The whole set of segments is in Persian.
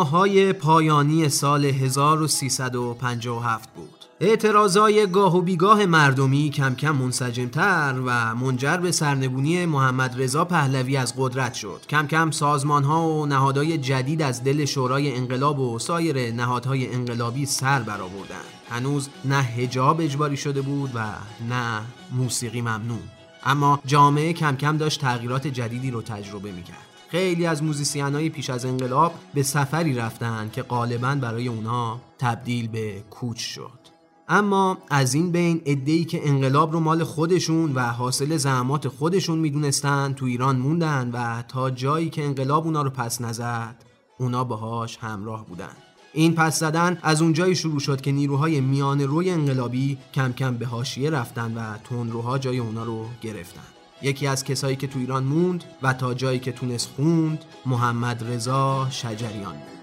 ماهای پایانی سال 1357 بود. اعتراضای گاه و بیگاه مردمی کم کم منسجمتر و منجر به سرنگونی محمد رضا پهلوی از قدرت شد. کم کم سازمان ها و نهادهای جدید از دل شورای انقلاب و سایر نهادهای انقلابی سر برآوردند. هنوز نه هجاب اجباری شده بود و نه موسیقی ممنوع. اما جامعه کم کم داشت تغییرات جدیدی رو تجربه می‌کرد. خیلی از موزیسین پیش از انقلاب به سفری رفتن که غالبا برای اونا تبدیل به کوچ شد. اما از این بین ادهی که انقلاب رو مال خودشون و حاصل زحمات خودشون می‌دونستن تو ایران موندن و تا جایی که انقلاب اونا رو پس نزد اونا باهاش همراه بودن. این پس زدن از اونجایی شروع شد که نیروهای میان روی انقلابی کم کم به حاشیه رفتن و تندروها جای اونا رو گرفتن. یکی از کسایی که تو ایران موند و تا جایی که تونست خوند محمد رضا شجریان بود.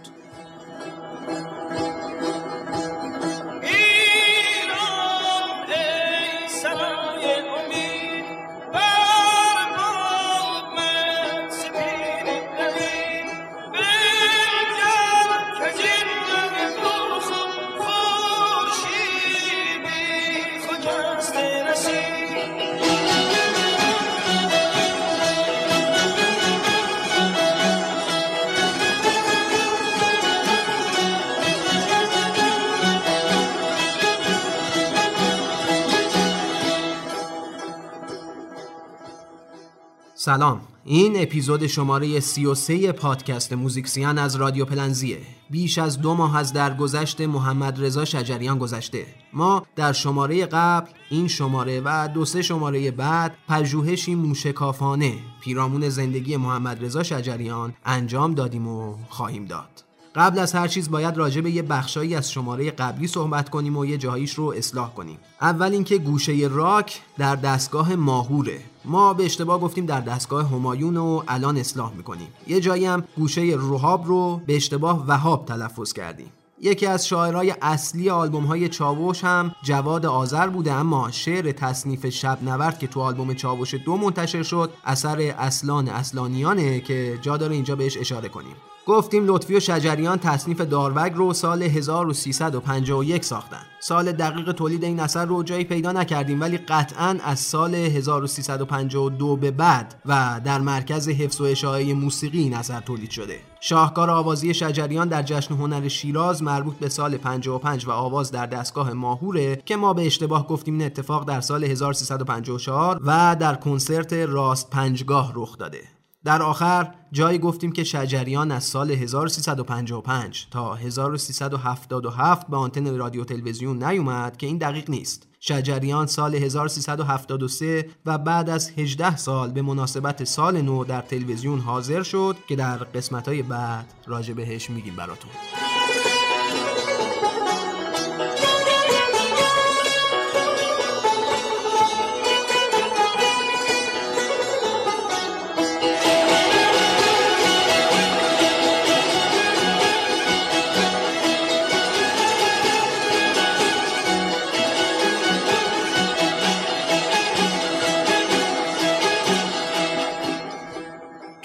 سلام. این اپیزود شماره 33 پادکست موزیکسیان از رادیو پلنزیه. بیش از دو ماه از درگذشت محمد رضا شجریان گذشته. ما در شماره قبل این شماره و دو سه شماره بعد پژوهشی موشکافانه پیرامون زندگی محمد رضا شجریان انجام دادیم و خواهیم داد. قبل از هر چیز باید راجع به یه بخشایی از شماره قبلی صحبت کنیم و یه جاهایش رو اصلاح کنیم. اول اینکه گوشه راک در دستگاه ماهوره. ما به اشتباه گفتیم در دستگاه همایون و الان اصلاح می‌کنیم. یه جایی هم گوشه روحاب رو به اشتباه وهاب تلفظ کردیم. یکی از شاعرای اصلی آلبوم های چاوش هم جواد آذر بوده اما شعر تصنیف شب نورد که تو آلبوم چاوش دو منتشر شد اثر اصلان اصلانیانه که جا داره اینجا بهش اشاره کنیم. گفتیم لطفی و شجریان تصنیف داروگ رو سال 1351 ساختن. سال دقیق تولید این اثر رو جایی پیدا نکردیم ولی قطعا از سال 1352 به بعد و در مرکز حفظ و اشاعه موسیقی این اثر تولید شده. شاهکار آوازی شجریان در جشن هنر شیراز مربوط به سال 55 و آواز در دستگاه ماهوره که ما به اشتباه گفتیم این اتفاق در سال 1354 و در کنسرت راست پنجگاه رخ داده. در آخر جایی گفتیم که شجریان از سال 1355 تا 1377 به آنتن رادیو تلویزیون نیومد که این دقیق نیست. شجریان سال 1373 و بعد از 18 سال به مناسبت سال نو در تلویزیون حاضر شد که در قسمتهای بعد راجع بهش میگیم براتون.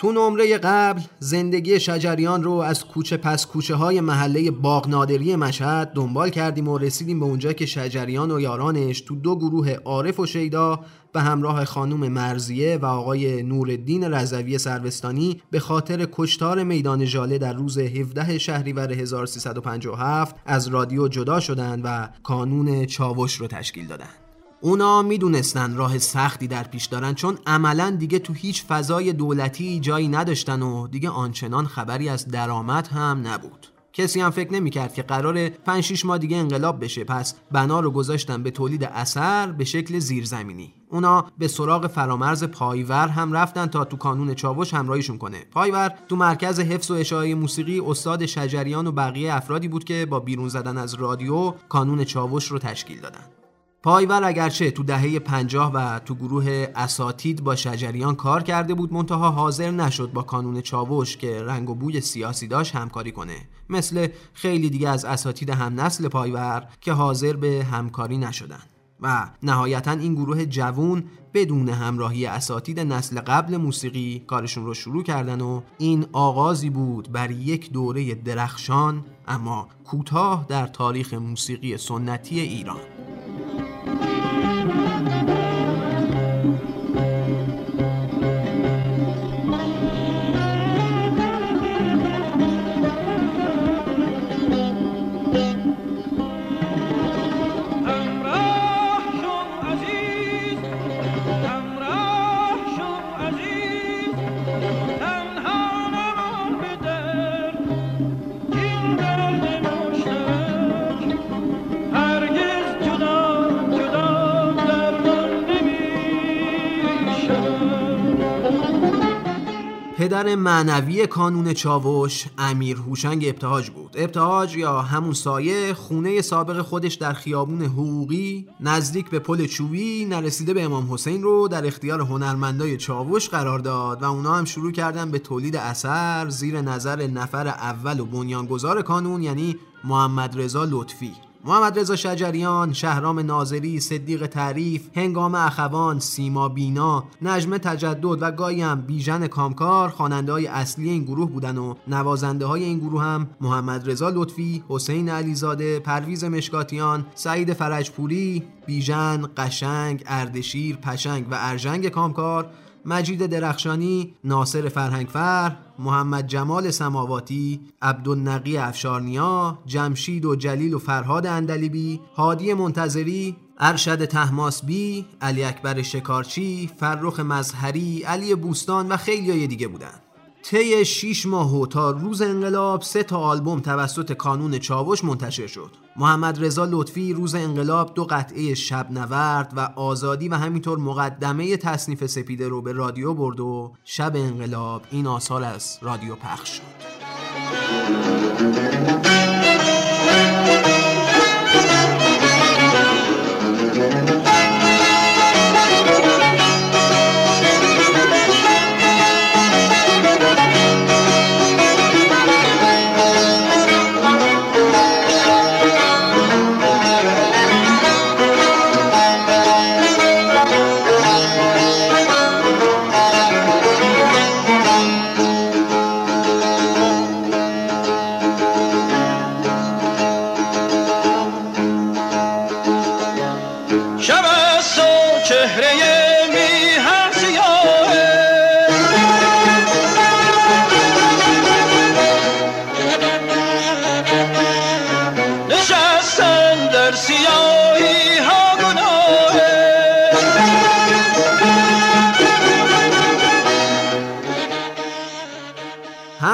تو نمره قبل زندگی شجریان رو از کوچه پس کوچه های محله باغ نادری مشهد دنبال کردیم و رسیدیم به اونجا که شجریان و یارانش تو دو گروه عارف و شیدا به همراه خانم مرزیه و آقای نورالدین رضوی سروستانی به خاطر کشتار میدان ژاله در روز 17 شهریور 1357 از رادیو جدا شدند و کانون چاوش رو تشکیل دادند. اونا می‌دونستن راه سختی در پیش دارن چون عملا دیگه تو هیچ فضای دولتی جایی نداشتن و دیگه آنچنان خبری از درآمد هم نبود. کسی هم فکر نمی‌کرد که قرار 5 6 ماه دیگه انقلاب بشه پس بنا رو گذاشتن به تولید اثر به شکل زیرزمینی. اونا به سراغ فرامرز پایور هم رفتن تا تو کانون چاوش همراهیشون کنه. پایور تو مرکز حفظ و اشاعه موسیقی استاد شجریان و بقیه افرادی بود که با بیرون زدن از رادیو کانون چاوش رو تشکیل دادن. پایور اگرچه تو دهه پنجاه و تو گروه اساتید با شجریان کار کرده بود منتها حاضر نشد با کانون چاوش که رنگ و بوی سیاسی داشت همکاری کنه. مثل خیلی دیگه از اساتید هم نسل پایور که حاضر به همکاری نشدن و نهایتا این گروه جوون بدون همراهی اساتید نسل قبل موسیقی کارشون رو شروع کردن و این آغازی بود بر یک دوره درخشان اما کوتاه در تاریخ موسیقی سنتی ایران. پدر معنوی کانون چاوش امیر هوشنگ ابتهاج بود. ابتهاج یا همون سایه خونه سابق خودش در خیابون حقوقی نزدیک به پل چوبی نرسیده به امام حسین رو در اختیار هنرمندای چاوش قرار داد و اونا هم شروع کردن به تولید اثر زیر نظر نفر اول و بنیانگذار کانون یعنی محمد رضا لطفی. محمد رضا شجریان، شهرام ناظری، صدیق تعریف، هنگام اخوان، سیما بینا، نجمه تجدد و گاهی هم بیژن کامکار خواننده های اصلی این گروه بودن و نوازنده های این گروه هم محمد رضا لطفی، حسین علیزاده، پرویز مشکاتیان، سعید فرجپوری، بیژن، قشنگ، اردشیر، پشنگ و ارژنگ کامکار مجید درخشانی، ناصر فرهنگفر، محمد جمال سماواتی، عبدالنقی افشارنیا، جمشید و جلیل و فرهاد اندلیبی، هادی منتظری، ارشد تحماسبی، علی اکبر شکارچی، فرخ مظهری، علی بوستان و خیلی دیگه بودن. طی 6 ماه و تا روز انقلاب سه تا آلبوم توسط کانون چاوش منتشر شد. محمد رضا لطفی روز انقلاب دو قطعه شب نورد و آزادی و همینطور مقدمه تصنیف سپیده رو به رادیو برد و شب انقلاب این آثار از رادیو پخش شد.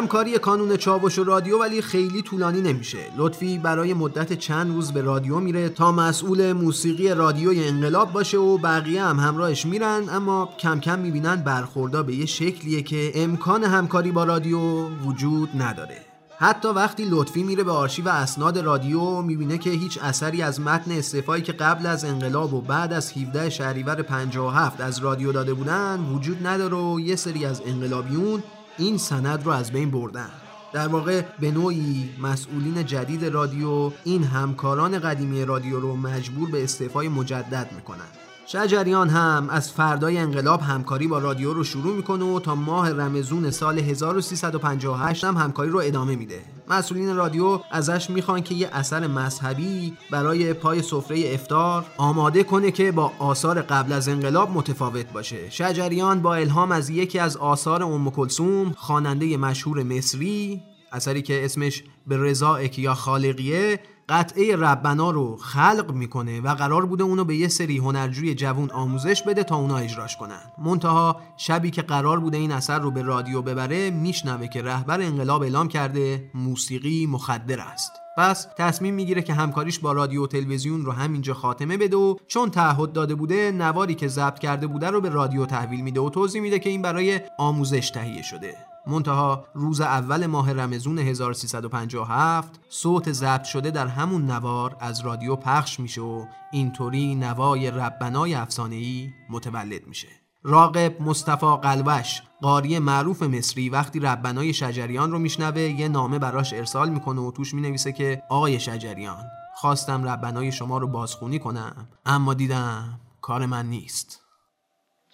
همکاری کانون چاوش و رادیو ولی خیلی طولانی نمیشه. لطفی برای مدت چند روز به رادیو میره تا مسئول موسیقی رادیوی انقلاب باشه و بقیه هم همراهش میرن اما کم کم می‌بینن برخوردا به یه شکلیه که امکان همکاری با رادیو وجود نداره. حتی وقتی لطفی میره به آرشیو اسناد رادیو می‌بینه که هیچ اثری از متن استعفایی که قبل از انقلاب و بعد از 17 شهریور 57 از رادیو داده بودن وجود نداره و یه سری از انقلابیون این سند رو از بین بردن. در واقع به نوعی مسئولین جدید رادیو این همکاران قدیمی رادیو رو مجبور به استعفای مجدد می‌کنن. شجریان هم از فردای انقلاب همکاری با رادیو رو شروع می‌کنه و تا ماه رمزون سال 1358 هم همکاری رو ادامه میده. مسئولین رادیو ازش می‌خوان که یه اثر مذهبی برای پای سفره افتار آماده کنه که با آثار قبل از انقلاب متفاوت باشه. شجریان با الهام از یکی از آثار ام کلثوم خواننده مشهور مصری اثری که اسمش به رضا یا خالقیه قطعه ربنا رو خلق می‌کنه و قرار بوده اونو به یه سری هنرجوی جوون آموزش بده تا اونا اجراش کنن. منتها شبی که قرار بوده این اثر رو به رادیو ببره میشنوه که رهبر انقلاب اعلام کرده موسیقی مخدر است. پس تصمیم می‌گیره که همکاریش با رادیو و تلویزیون رو همینجا خاتمه بده و چون تعهد داده بوده نواری که ضبط کرده بوده رو به رادیو تحویل میده و توضیح میده که این برای آموزش تهیه شده. منتها روز اول ماه رمزون 1357 صوت ضبط شده در همون نوار از رادیو پخش میشه و اینطوری نوای ربنای افسانه‌ای متولد میشه. راقب مصطفی قلوش قاری معروف مصری وقتی ربنای شجریان رو میشنوه یه نامه براش ارسال می‌کنه و توش می‌نویسه که آقای شجریان خواستم ربنای شما رو بازخونی کنم اما دیدم کار من نیست.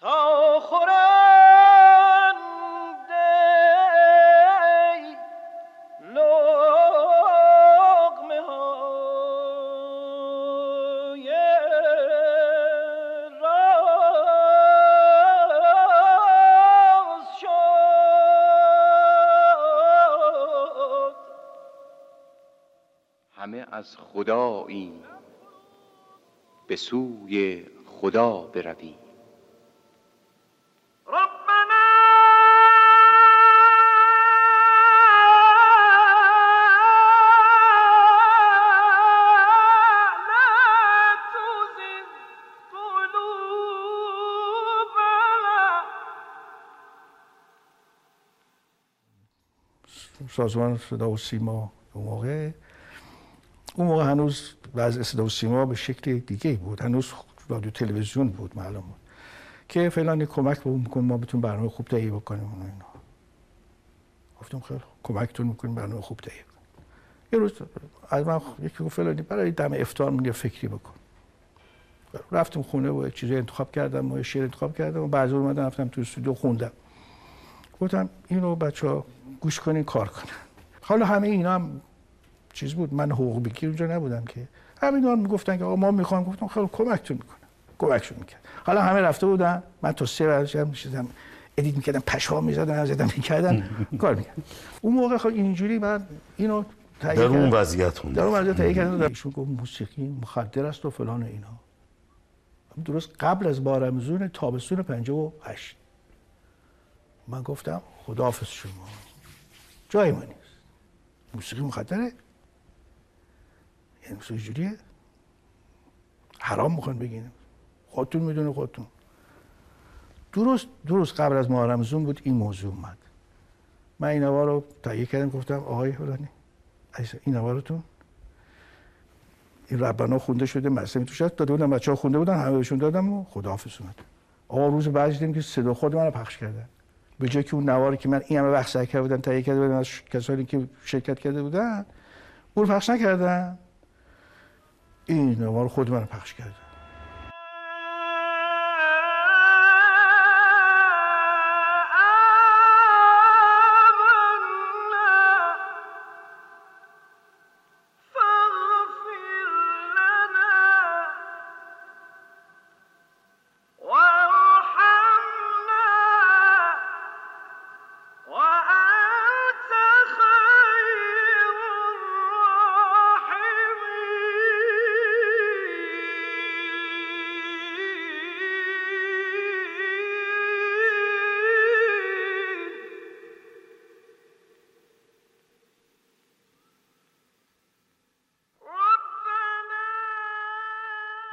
تا از خدایی به سوی خدا برویم. سازمان صدا و سیما اون موقع. اون موقع هنوز وضع صدا و سیما به شکل دیگه بود. هنوز رادیو تلویزیون بود معلوم بود که فلان کمک به می‌کنیم ما بتون برنامه خوب تهیه بکنیم اون اینا. گفتم خیلی کمکتون می‌کنیم برنامه خوب تهیه کنیم. یه روز از من یکی گفت فلانی برای دم افتار من یه فکری بکن. رفتم خونه و چیزی انتخاب کردم و شعر انتخاب کردم و بعد اومدم رفتم تو استودیو خوندم. گفتم اینو بچه گوش کنین کار کنن. حالا همه اینا هم چیز بود. من حقوق بگیر اونجا نبودم که. همین هم می‌گفتن که آقا ما می‌خوام. گفتم خیلی کمکتون می‌کنم. کمکشون می‌کرد حالا همه رفته بودن. من تا سه برشم می‌شدم ادیت می‌کردم. پشها می‌زدم زدم می‌کردن. کار می‌کردم. اون موقع خب اینجوری من اینو در اون وضعیت در اون وضعیت تهیه کردم. ایشون گفت موسیقی مخدر است و فلان و اینا. درست قبل از بارمزون تابستون 58 من گفتم خداحافظ شما. جای ما نیست. موسیقی مخدره. یعنی جوریه حرام می‌خوان بگین. خودتون می‌دونه خودتون. درست درست قبل از ماه رمزون بود این موضوع اومد. من این نوار رو تهیه کردم گفتم آقای فلانی این نوارتون این ربنا خونده شده مصنوی توش هست داده بودم بچه ها خونده بودن همه بهشون دادم و خداحافظ اومد. آقا روز بعد دیدیم که صدا خود من رو پخش کردن به جای که اون نواری که من این همه وقت سعی کرده بودم تهیه کرده بودم از کسانی که شرکت کرده بودن اون پخش نکردن. این نوار خود من پخش کرده.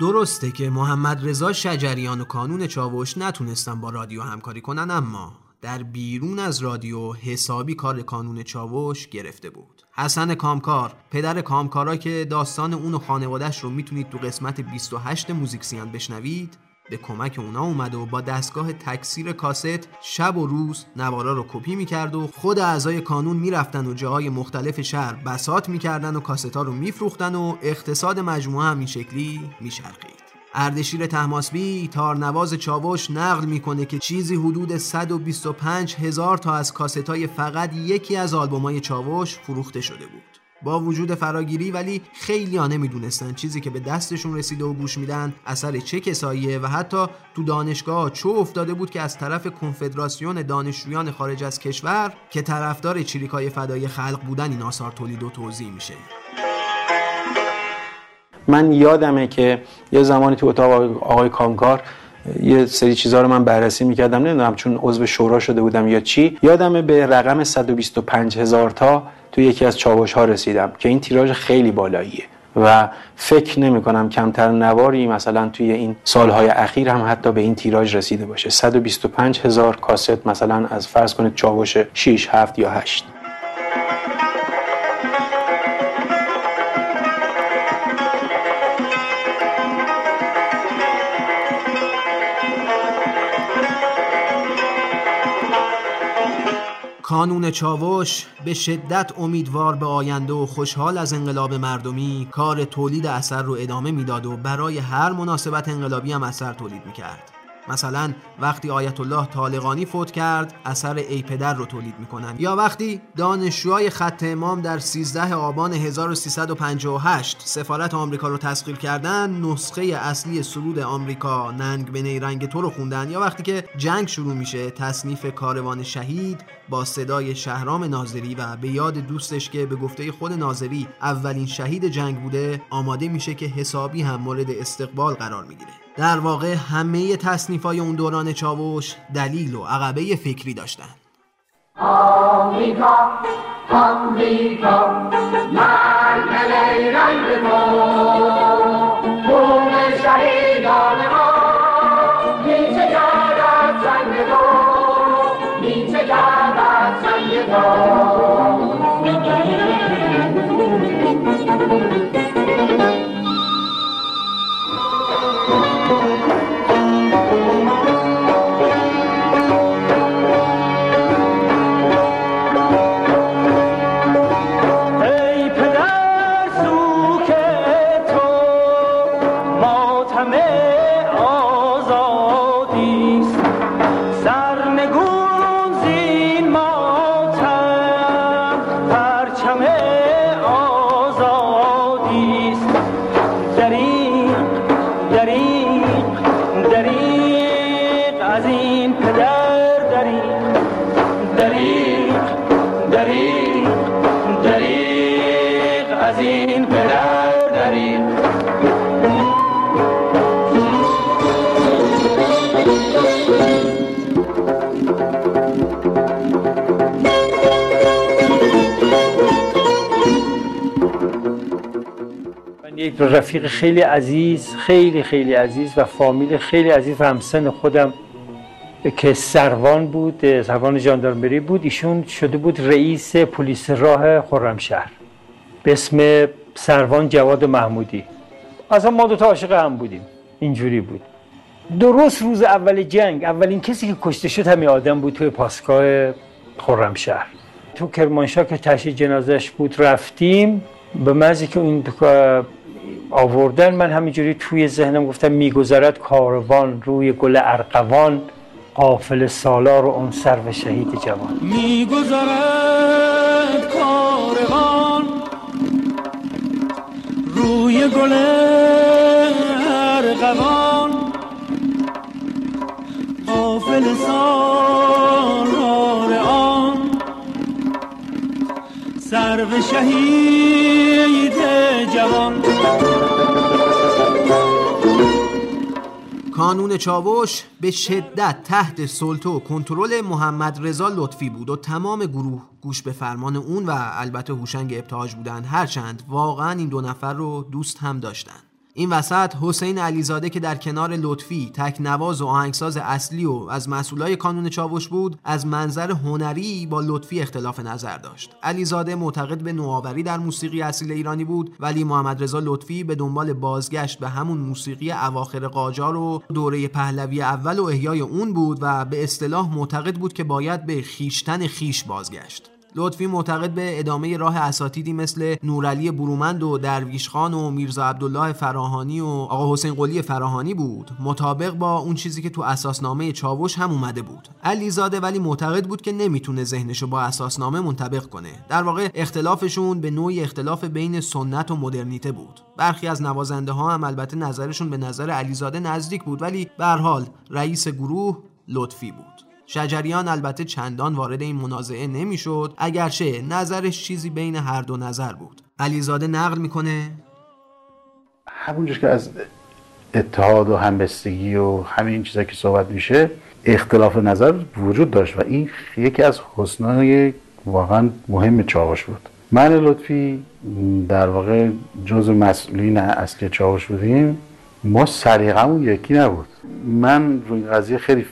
درسته که محمد رضا شجریان و کانون چاوش نتونستن با رادیو همکاری کنن اما در بیرون از رادیو حسابی کار کانون چاوش گرفته بود. حسن کامکار پدر کامکارا که داستان اون و خانوادش رو می‌تونید تو قسمت 28 موزیکسیان بشنوید به کمک اونا اومد و با دستگاه تکثیر کاست شب و روز نوارا رو کپی می‌کرد و خود اعضای کانون می‌رفتن و جاهای مختلف شهر بسات می‌کردن و کاستها رو میفروختن و اقتصاد مجموعه هم این شکلی میشرقید اردشیر تحماسبی تارنواز چاوش نقل می‌کنه که چیزی حدود 125 هزار تا از کاست های فقط یکی از آلبوم های چاوش فروخته شده بود. با وجود فراگیری ولی خیلی ها نمی‌دونستن چیزی که به دستشون رسیده و گوش میدن اثر چه کساییه و حتی تو دانشگاه چو افتاده بود که از طرف کنفدراسیون دانشجویان خارج از کشور که طرفدار چریکای فدای خلق بودن این آثار تولید و توضیح میشه. من یادمه که یه زمانی تو اتاق آقای کامکار یه سری چیزها رو من بررسی می‌کردم نمی‌دونم چون عضو شورا شده بودم یا چی. یادمه به رقم 125 هزار تا تو یکی از چاوش ها رسیدم که این تیراژ خیلی بالاییه و فکر نمی کنم کمتر نواری مثلا توی این سالهای اخیر هم حتی به این تیراژ رسیده باشه. 125 هزار کاست مثلا از فرض کنید چاوش 6 7 یا 8 کانون چاوش به شدت امیدوار به آینده و خوشحال از انقلاب مردمی کار تولید اثر رو ادامه می‌داد و برای هر مناسبت انقلابی هم اثر تولید می‌کرد. مثلا وقتی آیت الله طالقانی فوت کرد اثر ای پدر رو تولید می‌کنن. یا وقتی دانشجوهای خط امام در 13 آبان 1358 سفارت آمریکا رو تسخیر کردن نسخه اصلی سرود آمریکا ننگ به نیرنگ تو رو خوندن. یا وقتی که جنگ شروع میشه تصنیف کاروان شهید با صدای شهرام ناظری و به یاد دوستش که به گفته خود ناظری اولین شهید جنگ بوده آماده میشه که حسابی هم مورد استقبال قرار می‌گیره. در واقع همه تصنیف های اون دوران چاوش دلیل و عقبه فکری داشتن. آمریکا آمریکا من رفیق خیلی عزیز خیلی خیلی عزیز و فامیل خیلی عزیز و همسن خودم که سروان بود سروان جاندارمری بود. ایشون شده بود رئیس پلیس راه خرمشهر. به اسم سروان جواد محمودی. اصلا ما دوتا عاشق هم بودیم. اینجوری بود. درست روز اول جنگ اولین کسی که کشته شد همین آدم بود توی پاسگاه خرمشهر. تو کرمانشاه که تشییع جنازش بود رفتیم. به مزی که این آوردن من همینجوری توی ذهنم گفتم میگذرد کاروان روی گل ارقوان قافل سالار و اون سرو شهید جوان. میگذرد کاروان روی گل ارقوان قافل سالار آن سرو شهید جوان. کانون چاوش به شدت تحت سلطه و کنترل محمد رضا لطفی بود و تمام گروه گوش به فرمان اون و البته هوشنگ ابتهاج بودند هرچند واقعا این دو نفر رو دوست هم داشتند این وسط حسین علیزاده که در کنار لطفی تک نواز و آهنگساز اصلی و از مسئولای کانون چاوش بود از منظر هنری با لطفی اختلاف نظر داشت. علیزاده معتقد به نوآوری در موسیقی اصیل ایرانی بود ولی محمد رضا لطفی به دنبال بازگشت به همون موسیقی اواخر قاجار و دوره پهلوی اول و احیای اون بود و به اصطلاح معتقد بود که باید به خیشتن خیش بازگشت. لطفی معتقد به ادامه راه اساتیدی مثل نورعلی برومند و درویش خان و میرزا عبدالله فراهانی و آقا حسین قلی فراهانی بود. مطابق با اون چیزی که تو اساسنامه چاوش هم اومده بود. علیزاده ولی معتقد بود که نمی‌تونه ذهنشو با اساسنامه منطبق کنه. در واقع اختلافشون به نوعی اختلاف بین سنت و مدرنیته بود. برخی از نوازنده ها هم البته نظرشون به نظر علیزاده نزدیک بود ولی به حال رئیس گروه لطفی بود. شجریان البته چندان وارد این منازعه نمی‌شد اگرچه نظرش چیزی بین هر دو نظر بود. علیزاده نقل می‌کنه؟ همونجور که از اتحاد و همبستگی و همین چیزا که صحبت میشه اختلاف نظر وجود داشت و این یکی از حسنای واقعا مهم چاوش بود. من لطفی در واقع جز مسئولین اصلی چاوش بودیم ما سریقمون یکی نبود. من روی قضیه خیلی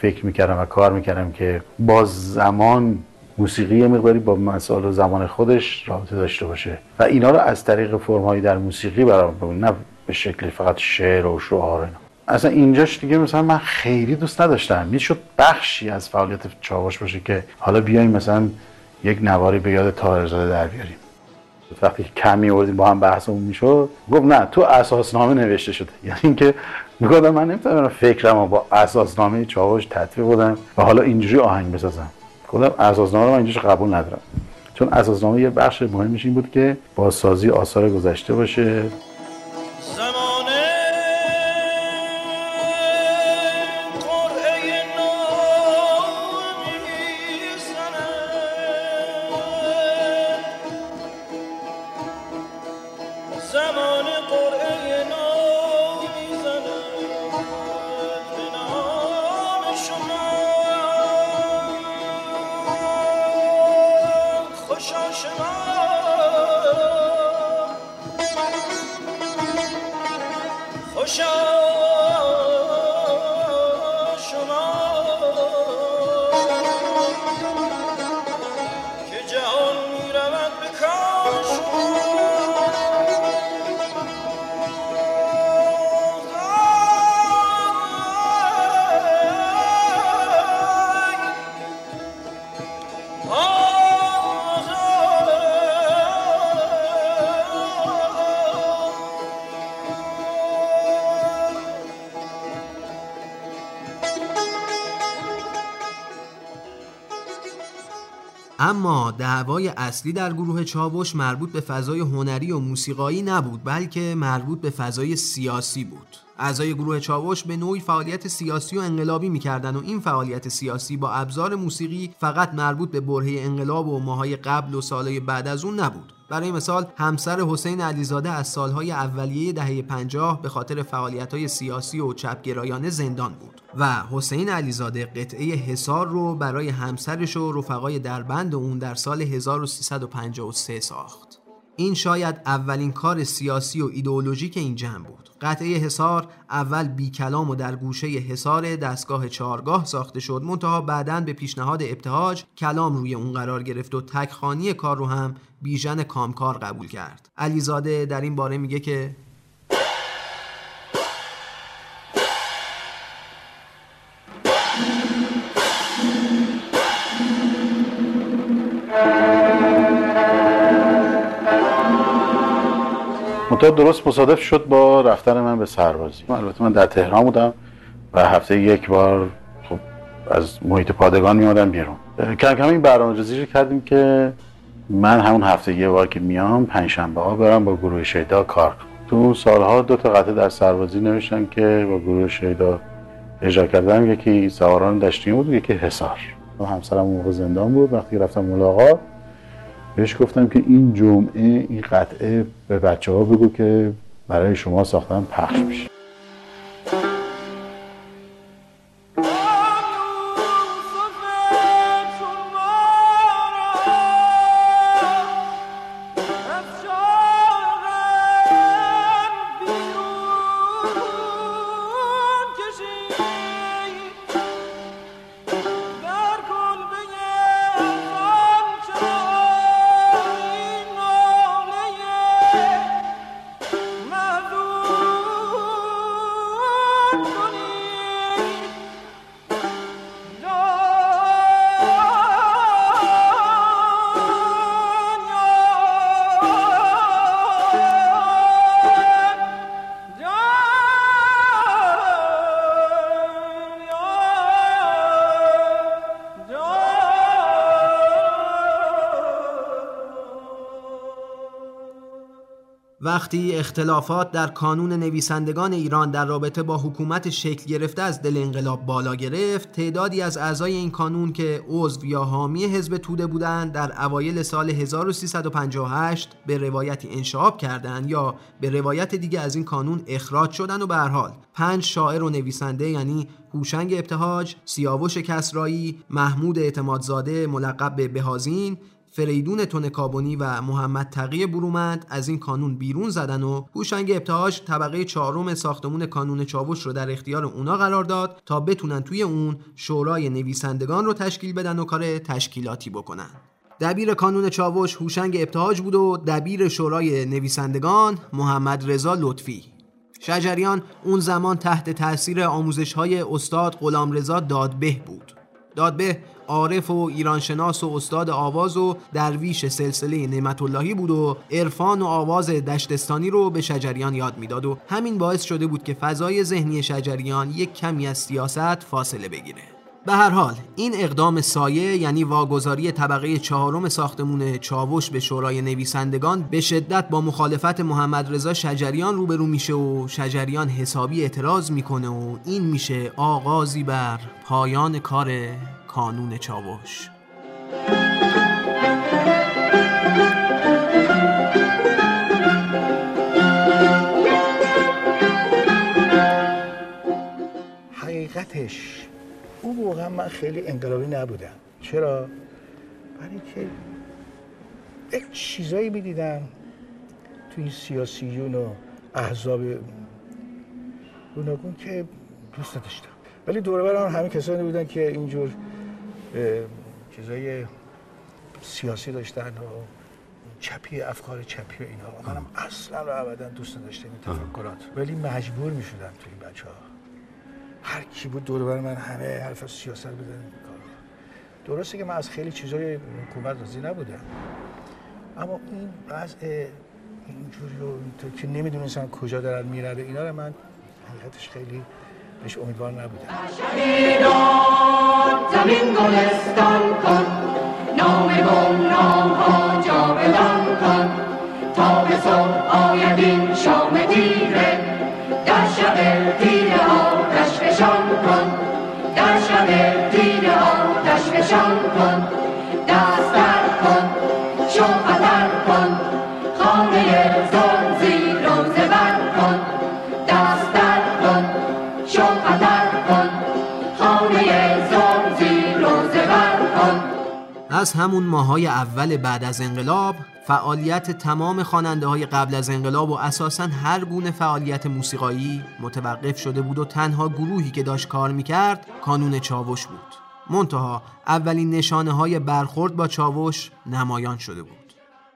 فکر می‌کردم و کار می‌کردم که با زمان موسیقی یه مقداری با مسائل و زمان خودش رابطه داشته باشه. و اینا رو از طریق فرمهایی در موسیقی برام نه به شکل فقط شعر و شعار اصلا اینجاش دیگه مثلا من خیلی دوست نداشتم. می‌شد بخشی از فعالیت چاوش باشه که حالا بیایم مثلا یک نواری به یاد تاهرزاده در بیاریم. وقتی کمی آوردیم با هم بحثمون می‌شد گفت نه تو اساسنامه نوشته شده. یعنی اینکه می‌گفتم من نمی‌تونم فکرم با اساسنامه چاوش تطبیق بدم و حالا اینجوری آهنگ بسازم. گفتم اساسنامه رو من اینجوری قبول ندارم. چون اساسنامه یه بخش مهمش این بود که بازسازی آثار گذشته باشه. اما دعوای اصلی در گروه چاوش مربوط به فضای هنری و موسیقایی نبود بلکه مربوط به فضای سیاسی بود. اعضای گروه چاوش به نوعی فعالیت سیاسی و انقلابی می‌کردن و این فعالیت سیاسی با ابزار موسیقی فقط مربوط به برهه انقلاب و ماهای قبل و سالهای بعد از اون نبود. برای مثال همسر حسین علیزاده از سالهای اولیه دهه 50 به خاطر فعالیت‌های سیاسی و چپگرایانه زندان بود و حسین علیزاده قطعه حصار رو برای همسرش و رفقای دربند اون در سال 1353 ساخت. این شاید اولین کار سیاسی و ایدئولوژیک این جمع بود. قطعه حصار اول بی کلام و در گوشه حصار دستگاه چهارگاه ساخته شد. منتها بعدا به پیشنهاد ابتهاج کلام روی اون قرار گرفت و تکخانی کار رو هم بیژن کامکار قبول کرد. علیزاده در این باره میگه که منتها درست مصادف شد با رفتن من به سربازی. البته من در تهران بودم و هفته یک بار خب از محیط پادگان میادم بیرون. کم کم این برنامه ریزی کردیم که من همون هفته یه بار که میام پنجشنبه ها برم با گروه شیدا کار کنم. تو اون سالها دو تا قطعه در سربازی نوشتن که با گروه شیدا اجرا کردم یکی سواران دشتی بود یکی حصار. و همسرم موقع زندان بود. وقتی رفتم ملاقات بهش گفتم که این جمعه این قطعه به بچه ها بگو که برای شما ساختن پخش میشه وقتی اختلافات در کانون نویسندگان ایران در رابطه با حکومت شکل گرفته از دل انقلاب بالا گرفت تعدادی از اعضای این کانون که عضو یا حامی حزب توده بودند در اوایل سال 1358 به روایتی انشعاب کردند یا به روایت دیگه از این کانون اخراج شدن و به حال پنج شاعر و نویسنده یعنی هوشنگ ابتهاج، سیاوش کسرایی، محمود اعتمادزاده ملقب به بهازین فریدون تونکابونی و محمد تقی برومند از این کانون بیرون زدن و هوشنگ ابتهاج طبقه چهارم ساختمون کانون چاوش رو در اختیار اونا قرار داد تا بتونن توی اون شورای نویسندگان رو تشکیل بدن و کار تشکیلاتی بکنن. دبیر کانون چاوش هوشنگ ابتهاج بود و دبیر شورای نویسندگان محمد رضا لطفی. شجریان اون زمان تحت تاثیر آموزش های استاد غلامرضا دادبه بود. دادبه عارف و ایرانشناس و استاد آواز و درویش سلسله نعمت اللهی بود و عرفان و آواز دشتستانی رو به شجریان یاد می‌داد و همین باعث شده بود که فضای ذهنی شجریان یک کمی از سیاست فاصله بگیره. به هر حال این اقدام سایه یعنی واگذاری طبقه چهارم ساختمون چاوش به شورای نویسندگان به شدت با مخالفت محمد رضا شجریان روبرو میشه و شجریان حسابی اعتراض می‌کنه و این میشه آغازی بر پایان کار کانون چاوش. حقیقتش اون موقع من خیلی انقلابی نبودم. چرا؟ برای که یک چیزایی می‌دیدم تو این سیاسیون و احزاب گوناگون که دوست نداشتم. ولی دوره برم همه کسانی بودن که اینجور چیزای سیاسی داشتن و چپی افکار چپی و اینها. منم اصلا و ابدا دوست نداشتم این تفکرات. ولی مجبور می‌شدم تو این بچه ها هر کی بود دور بر من همه حرف از سیاست کارا درسته که من از خیلی چیزای حکومت راضی نبودم. اما این وضع اینجوری و اینطور که نمی‌دونستم کجا دارن میرده اینا رو من حقیقتش خیلی بهش امیدوار نبودم. زمین گلستان کن نام گمنام ها جاودان کن. تا به صبح آید این شام تیره در شب در از همون ماهای اول بعد از انقلاب فعالیت تمام خواننده های قبل از انقلاب و اساسا هر گونه فعالیت موسیقایی متوقف شده بود و تنها گروهی که داشت کار می‌کرد کانون چاوش بود. منتها اولین نشانه های برخورد با چاوش نمایان شده بود.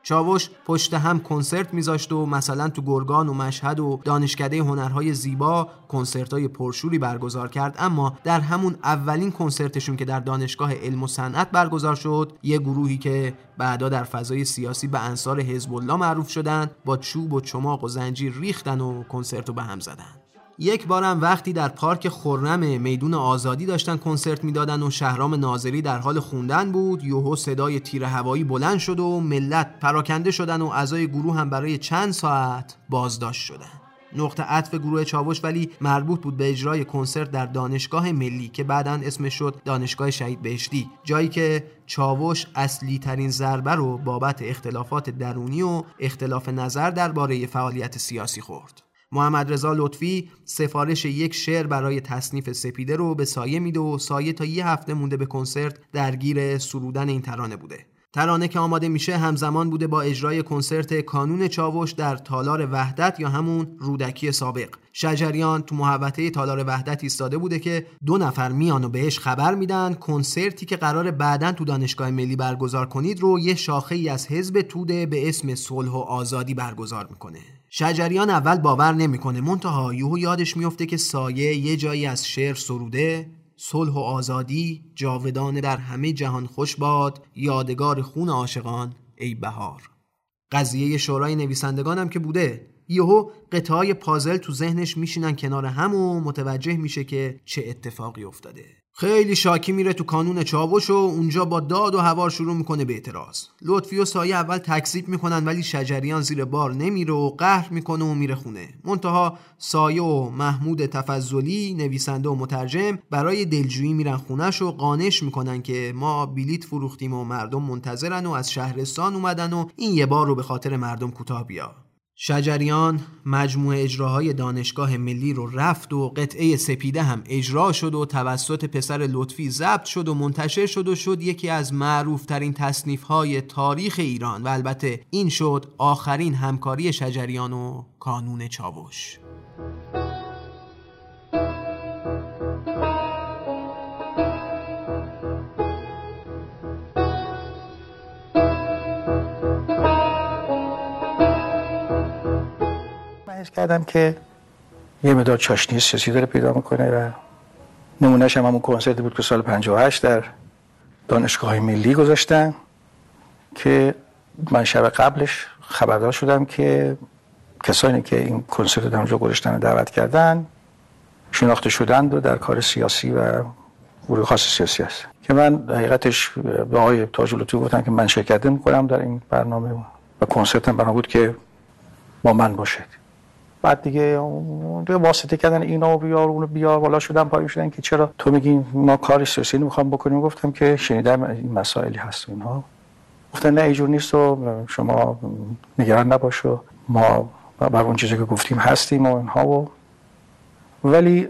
چاوش پشت هم کنسرت میذاشت و مثلا تو گرگان و مشهد و دانشکده هنرهای زیبا کنسرت‌های پرشوری برگزار کرد. اما در همون اولین کنسرتشون که در دانشگاه علم و صنعت برگزار شد یه گروهی که بعدا در فضای سیاسی به انصار حزب الله معروف شدن با چوب و چماق و زنجیر ریختن و کنسرت رو به هم زدن. یک بارم وقتی در پارک خرم میدون آزادی داشتن کنسرت می‌دادن و شهرام ناظری در حال خوندن بود یوهو صدای تیر هوایی بلند شد و ملت پراکنده شدن و اعضای گروه هم برای چند ساعت بازداشت شدن. نقطه عطف گروه چاوش ولی مربوط بود به اجرای کنسرت در دانشگاه ملی که بعدا اسمش شد دانشگاه شهید بهشتی. جایی که چاوش اصلی ترین ضربه رو بابت اختلافات درونی و اختلاف نظر درباره فعالیت سیاسی خورد. محمد رضا لطفی سفارش یک شعر برای تصنیف سپیده رو به سایه میده و سایه تا یه هفته مونده به کنسرت درگیر سرودن این ترانه بوده. ترانه که آماده میشه همزمان بوده با اجرای کنسرت کانون چاوش در تالار وحدت یا همون رودکی سابق. شجریان تو محوطه تالار وحدت ایستاده بوده که دو نفر میان و بهش خبر میدن کنسرتی که قرار بعدا تو دانشگاه ملی برگزار کنید رو یه شاخه ای از حزب توده به اسم صلح و آزادی برگزار می‌کنه. شجریان اول باور نمی‌کنه. منتها یهو یادش میفته که سایه یه جایی از شعر سروده صلح و آزادی جاودانه در همه جهان خوش باد یادگار خون عاشقان ای بهار. قضیه شورای نویسندگان هم که بوده. یهو قطعای پازل تو ذهنش میشینن کنار هم و متوجه میشه که چه اتفاقی افتاده. خیلی شاکی میره تو کانون چاوش و اونجا با داد و هوار شروع می‌کنه به اعتراض. لطفی و سایه اول تکذیب می‌کنن ولی شجریان زیر بار نمیره و قهر می‌کنه و میره خونه. منتها سایه و محمود تفضلی نویسنده و مترجم برای دلجویی میرن خونش و قانش می‌کنن که ما بلیت فروختیم و مردم منتظرن و از شهرستان اومدن و این یه بار رو به خاطر مردم کوتاه بیا شجریان مجموعه اجراهای دانشگاه ملی رو رفت و قطعه سپیده هم اجرا شد و توسط پسر لطفی ضبط شد و منتشر شد و شد یکی از معروفترین تصنیف های تاریخ ایران و البته این شد آخرین همکاری شجریان و کانون چاوش. کردم که یه مدار چاشنی سیاسی داره پیدا می‌کنه و نمونهش هم همون کنسرتی بود که سال 58 در دانشگاه ملی گذاشتن که من شب قبلش خبردار شدم که کسانی که این کنسرت در اونجا گذاشتن دعوت کردن شناخته شدند و در کار سیاسی و گروه خاص سیاسی هست. که من حقیقتش به آقای تاج لطفی گفتم که من شرکت می‌کنم در این برنامه و کنسرت هم برنامه بود که با من باشد بعد دیگه دیگه واسطه کردن اینا و بیار اونو بیار بالا شدن پایین شدن که چرا؟ تو میگی ما کار سیاسی می‌خوام بکنیم؟ گفتم که شنیدم این مسائلی هست اینها. گفتن نه اینجور نیست و شما نگران نباش ما بر اون چیزی که گفتیم هستیم و اینها و ولی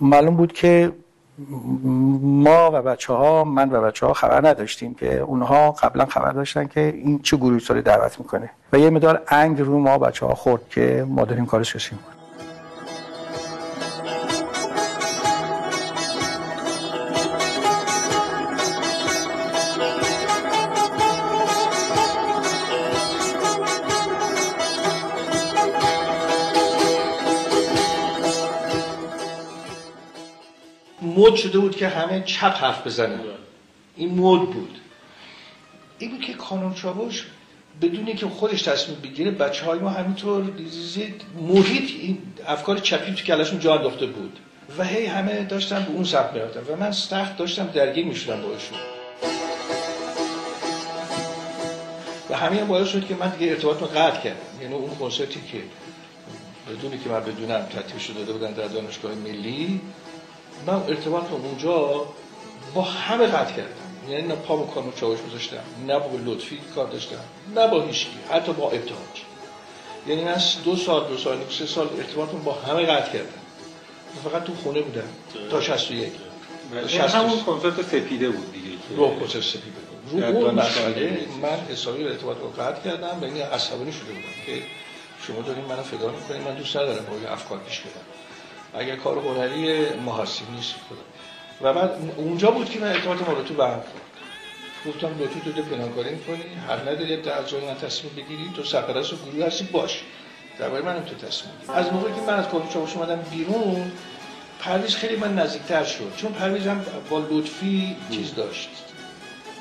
معلوم بود که ما و بچه ها من و بچه ها خبر نداشتیم که اونها قبلا خبر داشتن که این چه گروهی رو دعوت می‌کنه. و یه مدار انگ رو ما بچه ها خورد که ما داریم کار سیاسی مد شده بود که همه چپ حرف بزنن. این مد بود. این بود که کانون چاوش بدونی که خودش تصمیم بگیره بچه های ما همینطور محیط این افکار چپی تو کلشون جا انداخته بود. و هی همه داشتن به اون سمت می‌رفتن. و من سخت داشتم درگیر می‌شدم باشون و همین باعث شد که من دیگه ارتباط قطع کردم. یعنی اون کنسرتی که بدونی که من بدونم ترتیب شده داده بودن در دانشگاه ملی من ارتباط اونجا با همه قطع کردم. یعنی نه پا با کانون چاوش گذاشتم نه با لطفی کار داشتم نه با هیچکی حتی با ابتهاج. یعنی من دو سال دو سال سه سال ارتباطم با همه قطع کردم. فقط تو خونه بودم تا 61 یعنی همون کنسرت سپیده بود دیگه رو کنسرت سپیده بود. رو اون مسئله من حسابی ارتباط رو قطع کردم یعنی عصبانی شده بودم که شما دارین منو فدا می‌کنین من دوست ندارم با افکار پیش برم اگر کار هنری هستیم نیست و بعد اونجا بود که من ارتباط ما رو تو برم گفتم لطفی تو پنهانکاری می‌کنی هر نداری در جای من تصمیم بگیری تو سرپرست گروه هستی باش. درباره منم تو تصمیم بگیری از موقعی که من از کارو چاوش اومدم بیرون پرویز خیلی من نزدیکتر شد. چون پرویز هم با لطفی چیز داشت.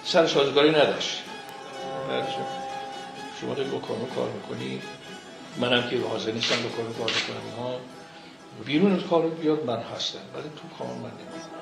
سر سازگاری نداشت. شما داری با کارو کار می‌کنی؟ منم که حاضر نیستم با کارو کار می‌کنم ها بیرون از کار بیاد من هستم. ولی تو کار من نمیم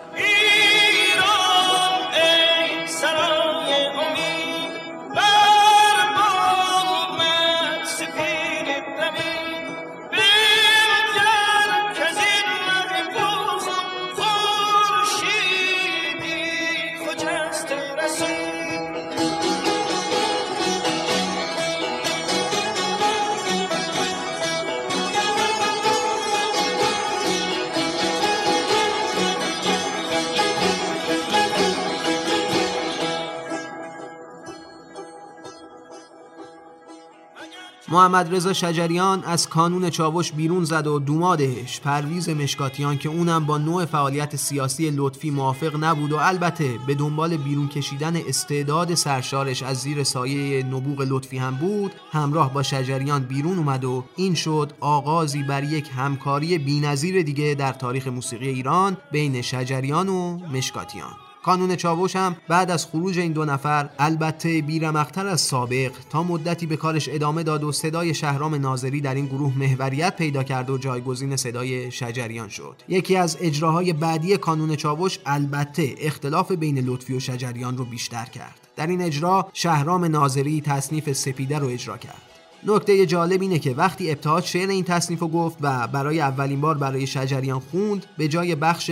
محمد رضا شجریان از کانون چاوش بیرون زد و دومادش پرویز مشکاتیان که اونم با نوع فعالیت سیاسی لطفی موافق نبود و البته به دنبال بیرون کشیدن استعداد سرشارش از زیر سایه نبوغ لطفی هم بود همراه با شجریان بیرون اومد و این شد آغازی بر یک همکاری بینظیر دیگه در تاریخ موسیقی ایران بین شجریان و مشکاتیان. کانون چاوش هم بعد از خروج این دو نفر البته بیرمقتر از سابق تا مدتی به کارش ادامه داد و صدای شهرام ناظری در این گروه محوریت پیدا کرد و جایگزین صدای شجریان شد. یکی از اجراهای بعدی کانون چاوش البته اختلاف بین لطفی و شجریان رو بیشتر کرد. در این اجرا شهرام ناظری تصنیف سپیده رو اجرا کرد. نکته جالب اینه که وقتی ابتهاج شعر این تصنیف رو گفت و برای اولین بار برای شجریان خوند به جای بخش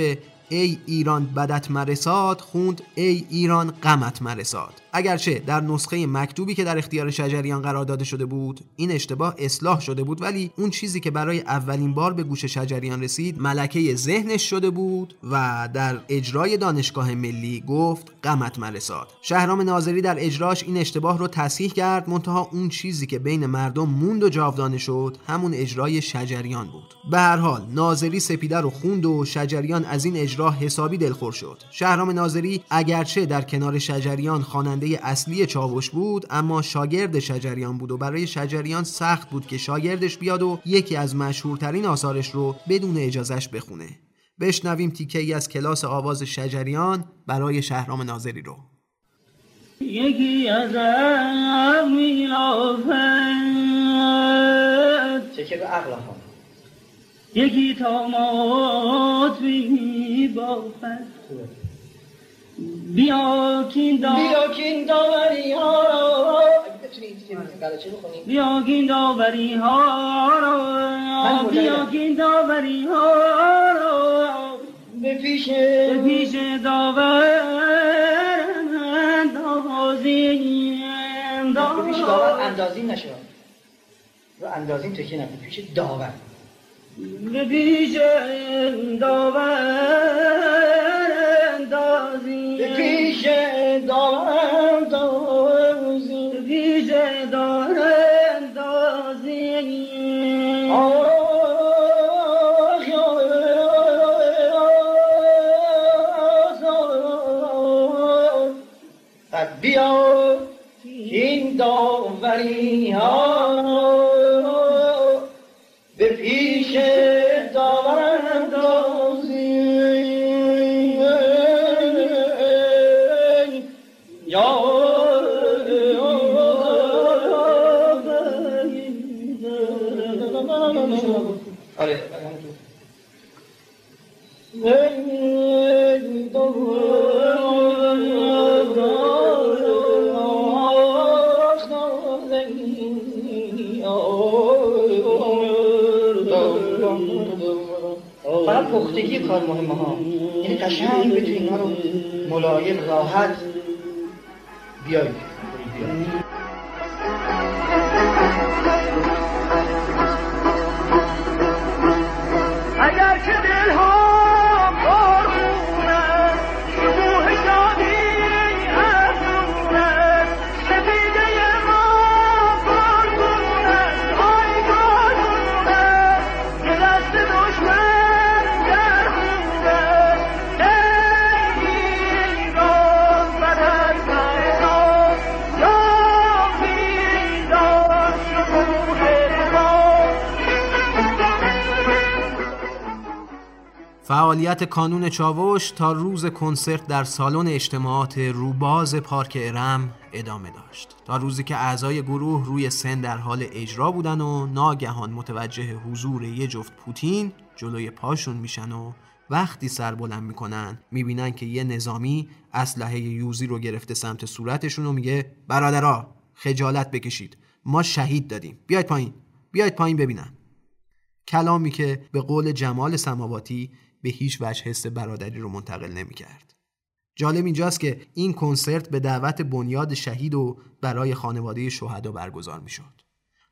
ای ایران بدت مرساد خوند ای ایران غمت مرساد. اگرچه در نسخه مکتوبی که در اختیار شجریان قرار داده شده بود این اشتباه اصلاح شده بود ولی اون چیزی که برای اولین بار به گوش شجریان رسید ملکه ذهنش شده بود و در اجرای دانشگاه ملی گفت غمت مرساد شهرام ناظری در اجراش این اشتباه رو تصحیح کرد منتها اون چیزی که بین مردم موند و جاودانه شد همون اجرای شجریان بود. به هر حال ناظری سپیده رو خوند و شجریان از این اجرا حسابی دلخور شد. شهرام ناظری اگرچه در کنار شجریان خواننده نوازنده اصلی چاوش بود اما شاگرد شجریان بود و برای شجریان سخت بود که شاگردش بیاد و یکی از مشهورترین آثارش رو بدون اجازش بخونه. بشنویم تیکه ای از کلاس آواز شجریان برای شهرام ناظری رو. یکی از یکی بی بافت بیا کین دا بیا کین داوری ها را بیا کین داوری ها را بیا کین داوری ها را به پیش به پیش داور اندازی به پیش داور اندازی نشه. رو اندازیم تکیه نکن پیش داور. به پیش داور. اندازی. پیش به پیش داور فعالیت کانون چاوش تا روز کنسرت در سالن اجتماعات روباز پارک ارم ادامه داشت. تا روزی که اعضای گروه روی سن در حال اجرا بودن و ناگهان متوجه حضور یه جفت پوتین جلوی پاشون میشن و وقتی سر بلند می‌کنن می‌بینن که یه نظامی اسلحه یوزی رو گرفته سمت صورتشون و میگه برادرها خجالت بکشید. ما شهید دادیم. بیاید پایین. بیاید پایین ببینم کلامی که به قول جمال سماواتی به هیچ وجه حس برادری رو منتقل نمی کرد. جالب اینجاست که این کنسرت به دعوت بنیاد شهید و برای خانواده شهدا برگزار می شد.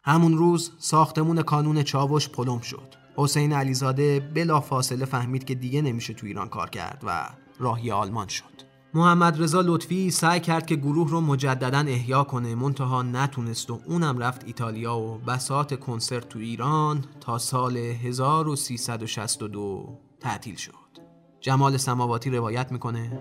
همون روز ساختمون کانون چاوش پلم شد. حسین علیزاده بلا فاصله فهمید که دیگه نمیشه تو ایران کار کرد و راهی آلمان شد. محمد رضا لطفی سعی کرد که گروه رو مجددا احیا کنه منتها نتونست و اونم رفت ایتالیا و بساط کنسرت تو ایران تا سال 1362 تعطیل شد. جمال سماواتی روایت می‌کنه.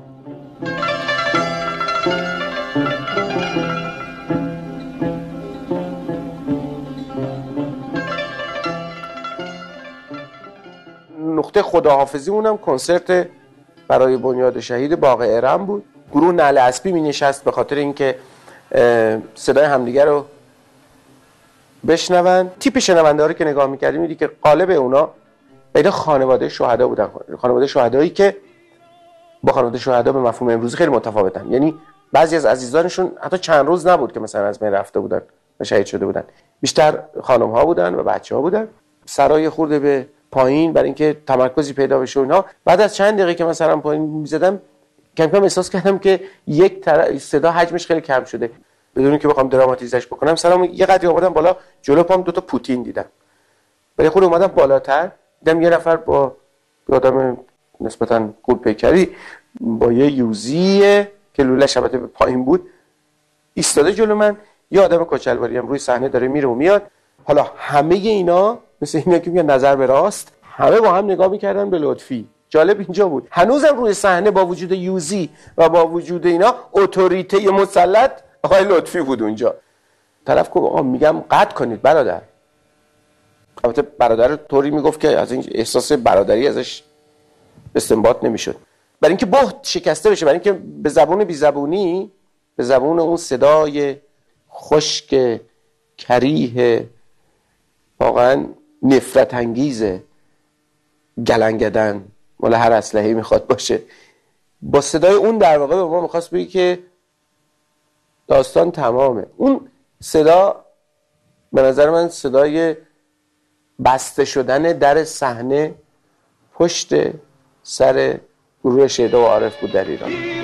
نقطه خداحافظی اونم کنسرت برای بنیاد شهید باغ ارم بود. گروه نعل اسبی می نشست به خاطر اینکه صدای همدیگه رو بشنون. تیپ شنونده رو که نگاه می‌کردی میدی که قالب اونا بین خانواده شهدا بودن. خانواده شهدایی که با خانواده شهدا به مفهوم امروزی خیلی متفاوتن. یعنی بعضی از عزیزانشون حتی چند روز نبود که مثلا از بین رفته بودن و شهید شده بودن. بیشتر خانم ها بودن و بچه ها بودن. سرای خورده به پایین برای اینکه تمرکزی پیدا بشه اونها بعد از چند دقیقه که مثلا پایین می‌زدم کم کم احساس کردم که یک طرف صدا حجمش خیلی کم شده. بدون که بخوام دراماتیزش بکنم سلام یه قدری آوردم بالا جلو پام دو تا پوتین دیدم. ولی خود اومدم بالاتر. دیدم یه نفر با یه آدم نسبتا گل پیکری با یه یوزی که لوله شبته به پایین بود ایستاده جلو من یه آدم کچلواری هم روی صحنه داره میره و میاد. حالا همه اینا مثل اینا که میگن نظر به راست همه با هم نگاه می‌کردن به لطفی. جالب اینجا بود. هنوزم روی صحنه با وجود یوزی و با وجود اینا اتوریته مسلط آقای لطفی بود اونجا. طرف گفت آقا میگم قطع کنید برادر. البته برادر طوری می‌گفت که از این احساس برادری ازش استنباط نمی‌شد. برای اینکه بهت شکسته بشه برای اینکه به زبون بی زبونی به زبون اون صدای خشک کریه واقعا نفرت انگیزه گلنگدن مال هر اسلحه‌ای می‌خواد باشه. با صدای اون در واقع به ما می‌خواست بگی که داستان تمامه. اون صدا به نظر من صدای بسته شدن در صحنه پشت سر گروه شیده و عارف بود در ایران.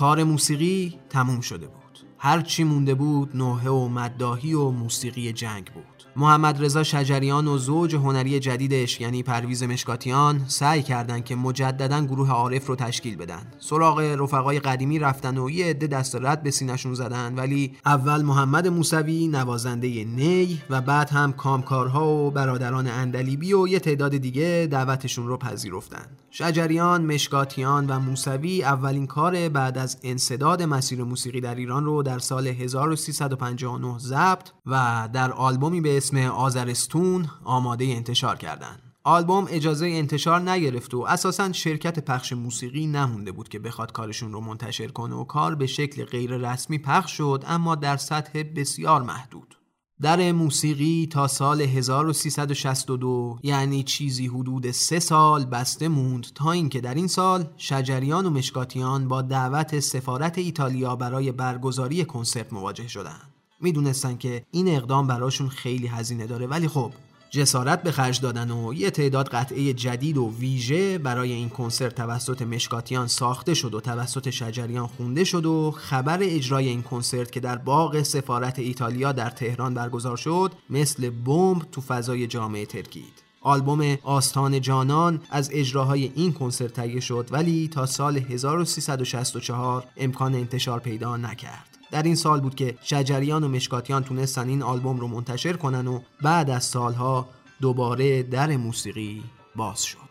کار موسیقی تموم شده بود. هر چی مونده بود نوحه و مداهی و موسیقی جنگ بود. محمد رضا شجریان و زوج هنری جدیدش یعنی پرویز مشکاتیان سعی کردند که مجددا گروه عارف رو تشکیل بدن. سراغ رفقای قدیمی رفتن و یه عده دست رد به سینشون زدن ولی اول محمد موسوی نوازنده نی و بعد هم کامکارها و برادران اندلیبی و یه تعداد دیگه دعوتشون رو پذیرفتن. شجریان، مشکاتیان و موسوی اولین کار بعد از انصداد مسیر موسیقی در ایران رو در سال 1359 ضبط و در آلبومی به اسم آذرستون آماده انتشار کردند. آلبوم اجازه انتشار نگرفت و اساسا شرکت پخش موسیقی نمونده بود که بخواد کارشون رو منتشر کنه و کار به شکل غیر رسمی پخش شد اما در سطح بسیار محدود. در موسیقی تا سال 1362 یعنی چیزی حدود سه سال بسته موند تا اینکه در این سال شجریان و مشکاتیان با دعوت سفارت ایتالیا برای برگزاری کنسرت مواجه شدند. می‌دونستن که این اقدام براشون خیلی هزینه داره ولی خب جسارت به خرج دادن و یه تعداد قطعه جدید و ویژه برای این کنسرت توسط مشکاتیان ساخته شد و توسط شجریان خونده شد و خبر اجرای این کنسرت که در باغ سفارت ایتالیا در تهران برگزار شد مثل بمب تو فضای جامعه ترکید. آلبوم آستان جانان از اجراهای این کنسرت تهیه شد ولی تا سال 1364 امکان انتشار پیدا نکرد. در این سال بود که شجریان و مشکاتیان تونستن این آلبوم رو منتشر کنن و بعد از سالها دوباره در موسیقی باز شد.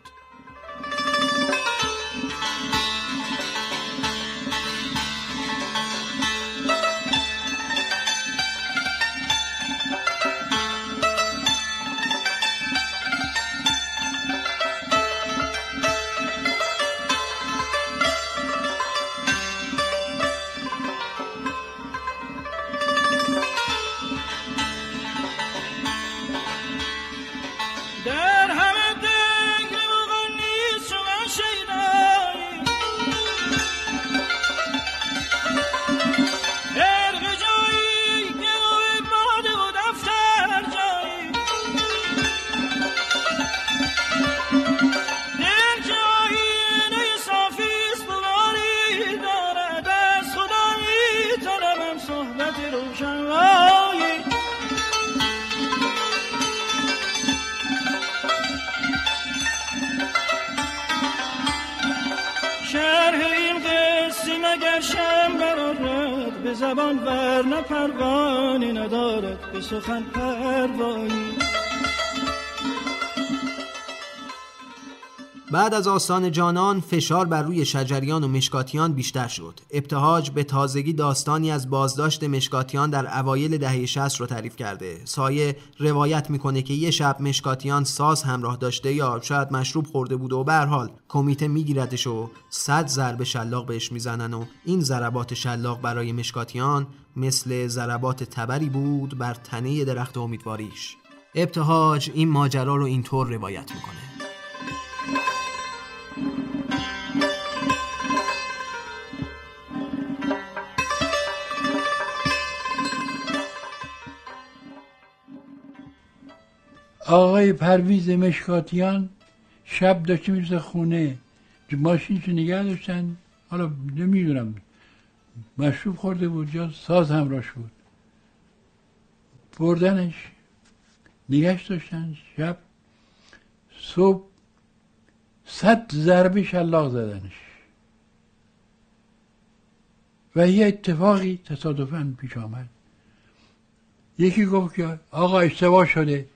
سخن پروایی بعد از آستان جانان فشار بر روی شجریان و مشکاتیان بیشتر شد. ابتهاج به تازگی داستانی از بازداشت مشکاتیان در اوایل دهه 60 رو تعریف کرده. سایه روایت می‌کنه که یه شب مشکاتیان ساز همراه داشته یا شاید مشروب خورده بوده و به حال کمیته میگیردش و صد ضرب شلاق بهش می‌زنن و این ضربات شلاق برای مشکاتیان مثل ضربات تبری بود بر تنه درخت امیدواریش. ابتهاج این ماجرا رو اینطور روایت می‌کنه. آقای پرویز مشکاتیان شب داشته می‌رسه خونه ماشینشو نگه داشتن حالا نمی‌دونم مشروب خورده بود یا ساز همراش بود. بردنش نگهش داشتن شب صبح صد ضربه شلاق زدنش. و یه اتفاقی تصادفا پیش آمد. یکی گفت که آقا اشتباه شده.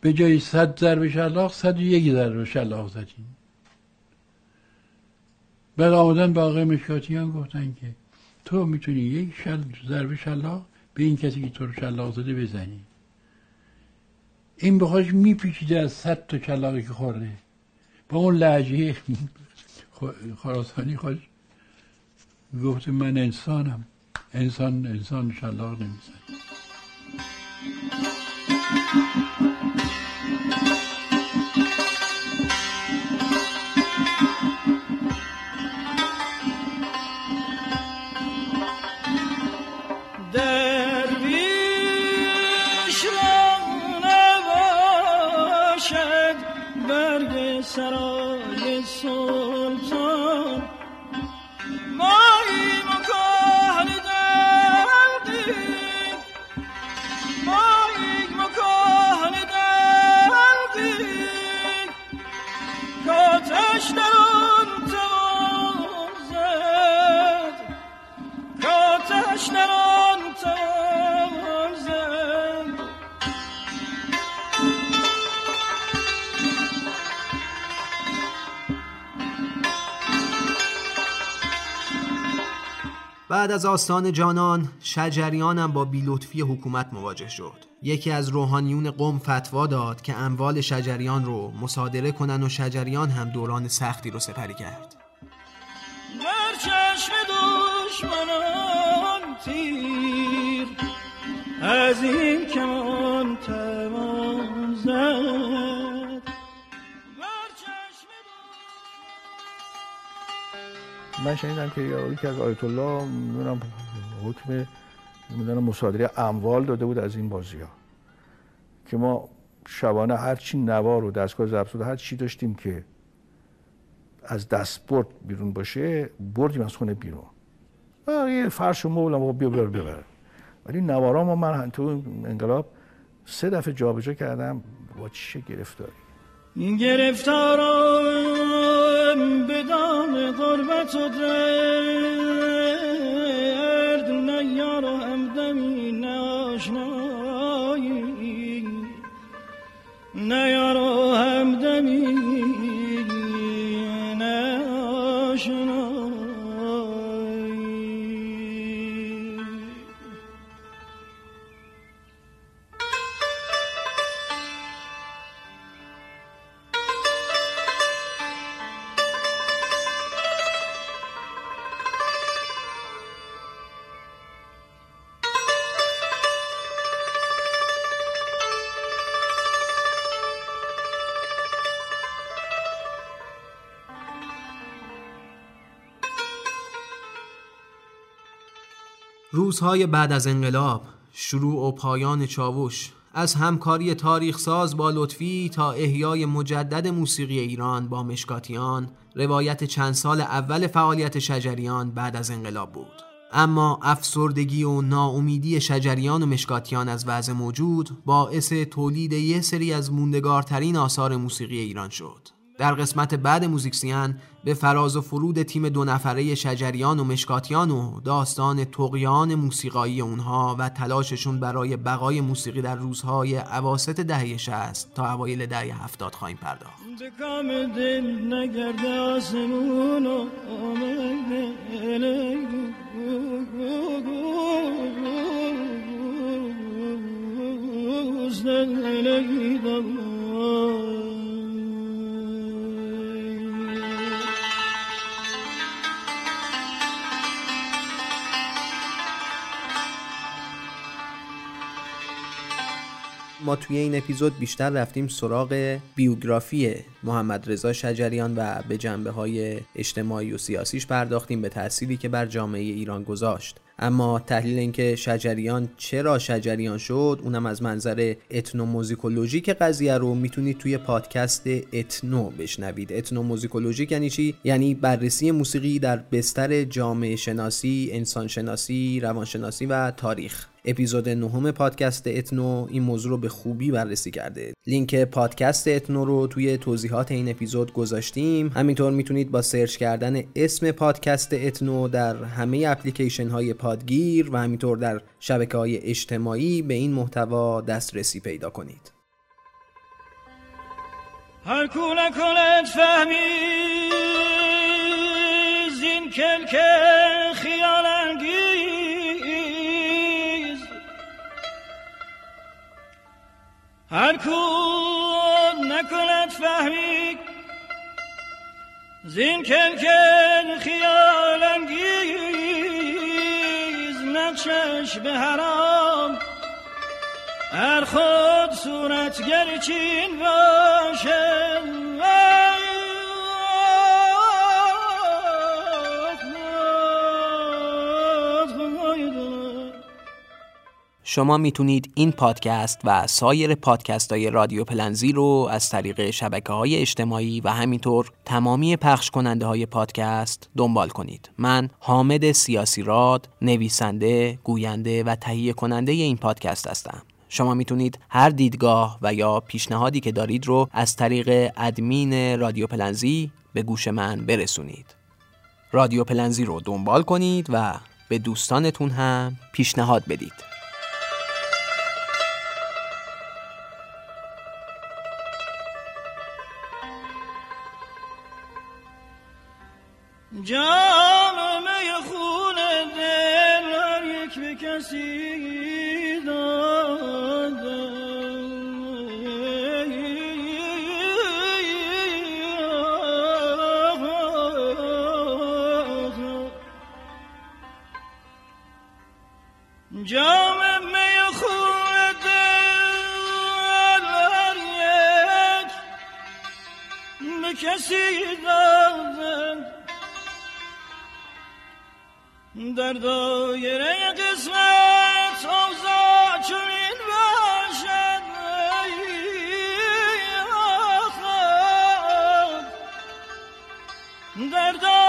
به جای صد ضربه شلاق صد و یک ضربه شلاق زدیم بعد آمدن به آقای مشکاتیان گفتن که تو می‌تونی یک شل ضربه شلاق به این کسی که تو رو شلاق زده بزنی. این به خودش میپیچیده از صد تا شلاقی که خورده. با اون لحجه خراسانی خودش گفته من انسانم. انسان انسان شلاق نمی‌زنه. بعد از آستان جانان شجریان هم با بیلطفی حکومت مواجه شد. یکی از روحانیون قوم فتوا داد که اموال شجریان رو مصادره کنن و شجریان هم دوران سختی رو سپری کرد. بر چشم دشمنان تیر از این کمان توان من شنیدم که یکی از آیت الله نمی‌دونم حکم نمی‌دونم مصادره اموال داده بود از این بازی ها که ما شبانه هر چی نوار و دستگاه ضبط هر چی داشتیم که از دستبرد بیرون باشه بردیم از خونه بیرون. یه فرش و مبل هم بیا ببر ببر ولی نوارا ما من تو انقلاب سه دفعه جابجا کردم با چه گرفتاری؟ گرفتارم دام غربت و درد نه یار و همدمی نه آشنایی نه روزهای بعد از انقلاب شروع و پایان چاوش از همکاری تاریخ ساز با لطفی تا احیای مجدد موسیقی ایران با مشکاتیان روایت چند سال اول فعالیت شجریان بعد از انقلاب بود. اما افسردگی و ناامیدی شجریان و مشکاتیان از وضع موجود باعث تولید یه سری از موندگارترین آثار موسیقی ایران شد. در قسمت بعد موزیکسیان به فراز و فرود تیم دو نفره شجریان و مشکاتیان و داستان تقیان موسیقایی اونها و تلاششون برای بقای موسیقی در روزهای عواست دهه 60 تا اوایل دهه 70 خواهیم پرداخت. ما توی این اپیزود بیشتر رفتیم سراغ بیوگرافی محمد رضا شجریان و به جنبه های اجتماعی و سیاسیش پرداختیم به تأثیری که بر جامعه ایران گذاشت. اما تحلیل اینکه شجریان چرا شجریان شد اونم از منظر اتنوموزیکولوژیک قضیه رو می‌تونید توی پادکست اتنو بشنوید. اتنوموزیکولوژیک یعنی چی؟ یعنی بررسی موسیقی در بستر جامعه شناسی انسان شناسی روانشناسی و تاریخ. اپیزود نهم پادکست اتنو این موضوع رو به خوبی بررسی کرده. لینک پادکست اتنو رو توی توضیحات این اپیزود گذاشتیم. همینطور می‌تونید با search کردن اسم پادکست اتنو در همه اپلیکیشن های پادگیر و همینطور در شبکه های اجتماعی به این محتوا دسترسی پیدا کنید. هر کو نکند فهمی زین کلک خیال انگیز هر کو نکند فهمی زین کلک خیال انگیز نقشش به حرام. هر خود صورتگر چین باشه شما می‌تونید این پادکست و سایر پادکست های رادیو پلنزی رو از طریق شبکه های اجتماعی و همینطور تمامی پخش کننده های پادکست دنبال کنید. من حامد سیاسی راد، نویسنده، گوینده و تهیه کننده این پادکست هستم. شما می‌تونید هر دیدگاه و یا پیشنهادی که دارید رو از طریق ادمین رادیو پلنزی به گوش من برسونید. رادیو پلنزی رو دنبال کنید و به دوستانتون هم پیشنهاد بدید. جام می خون دل یک به کسی داده جام می خون دل یک به کسی داده در دایره قسمت اوضاع چنین باشد در دایره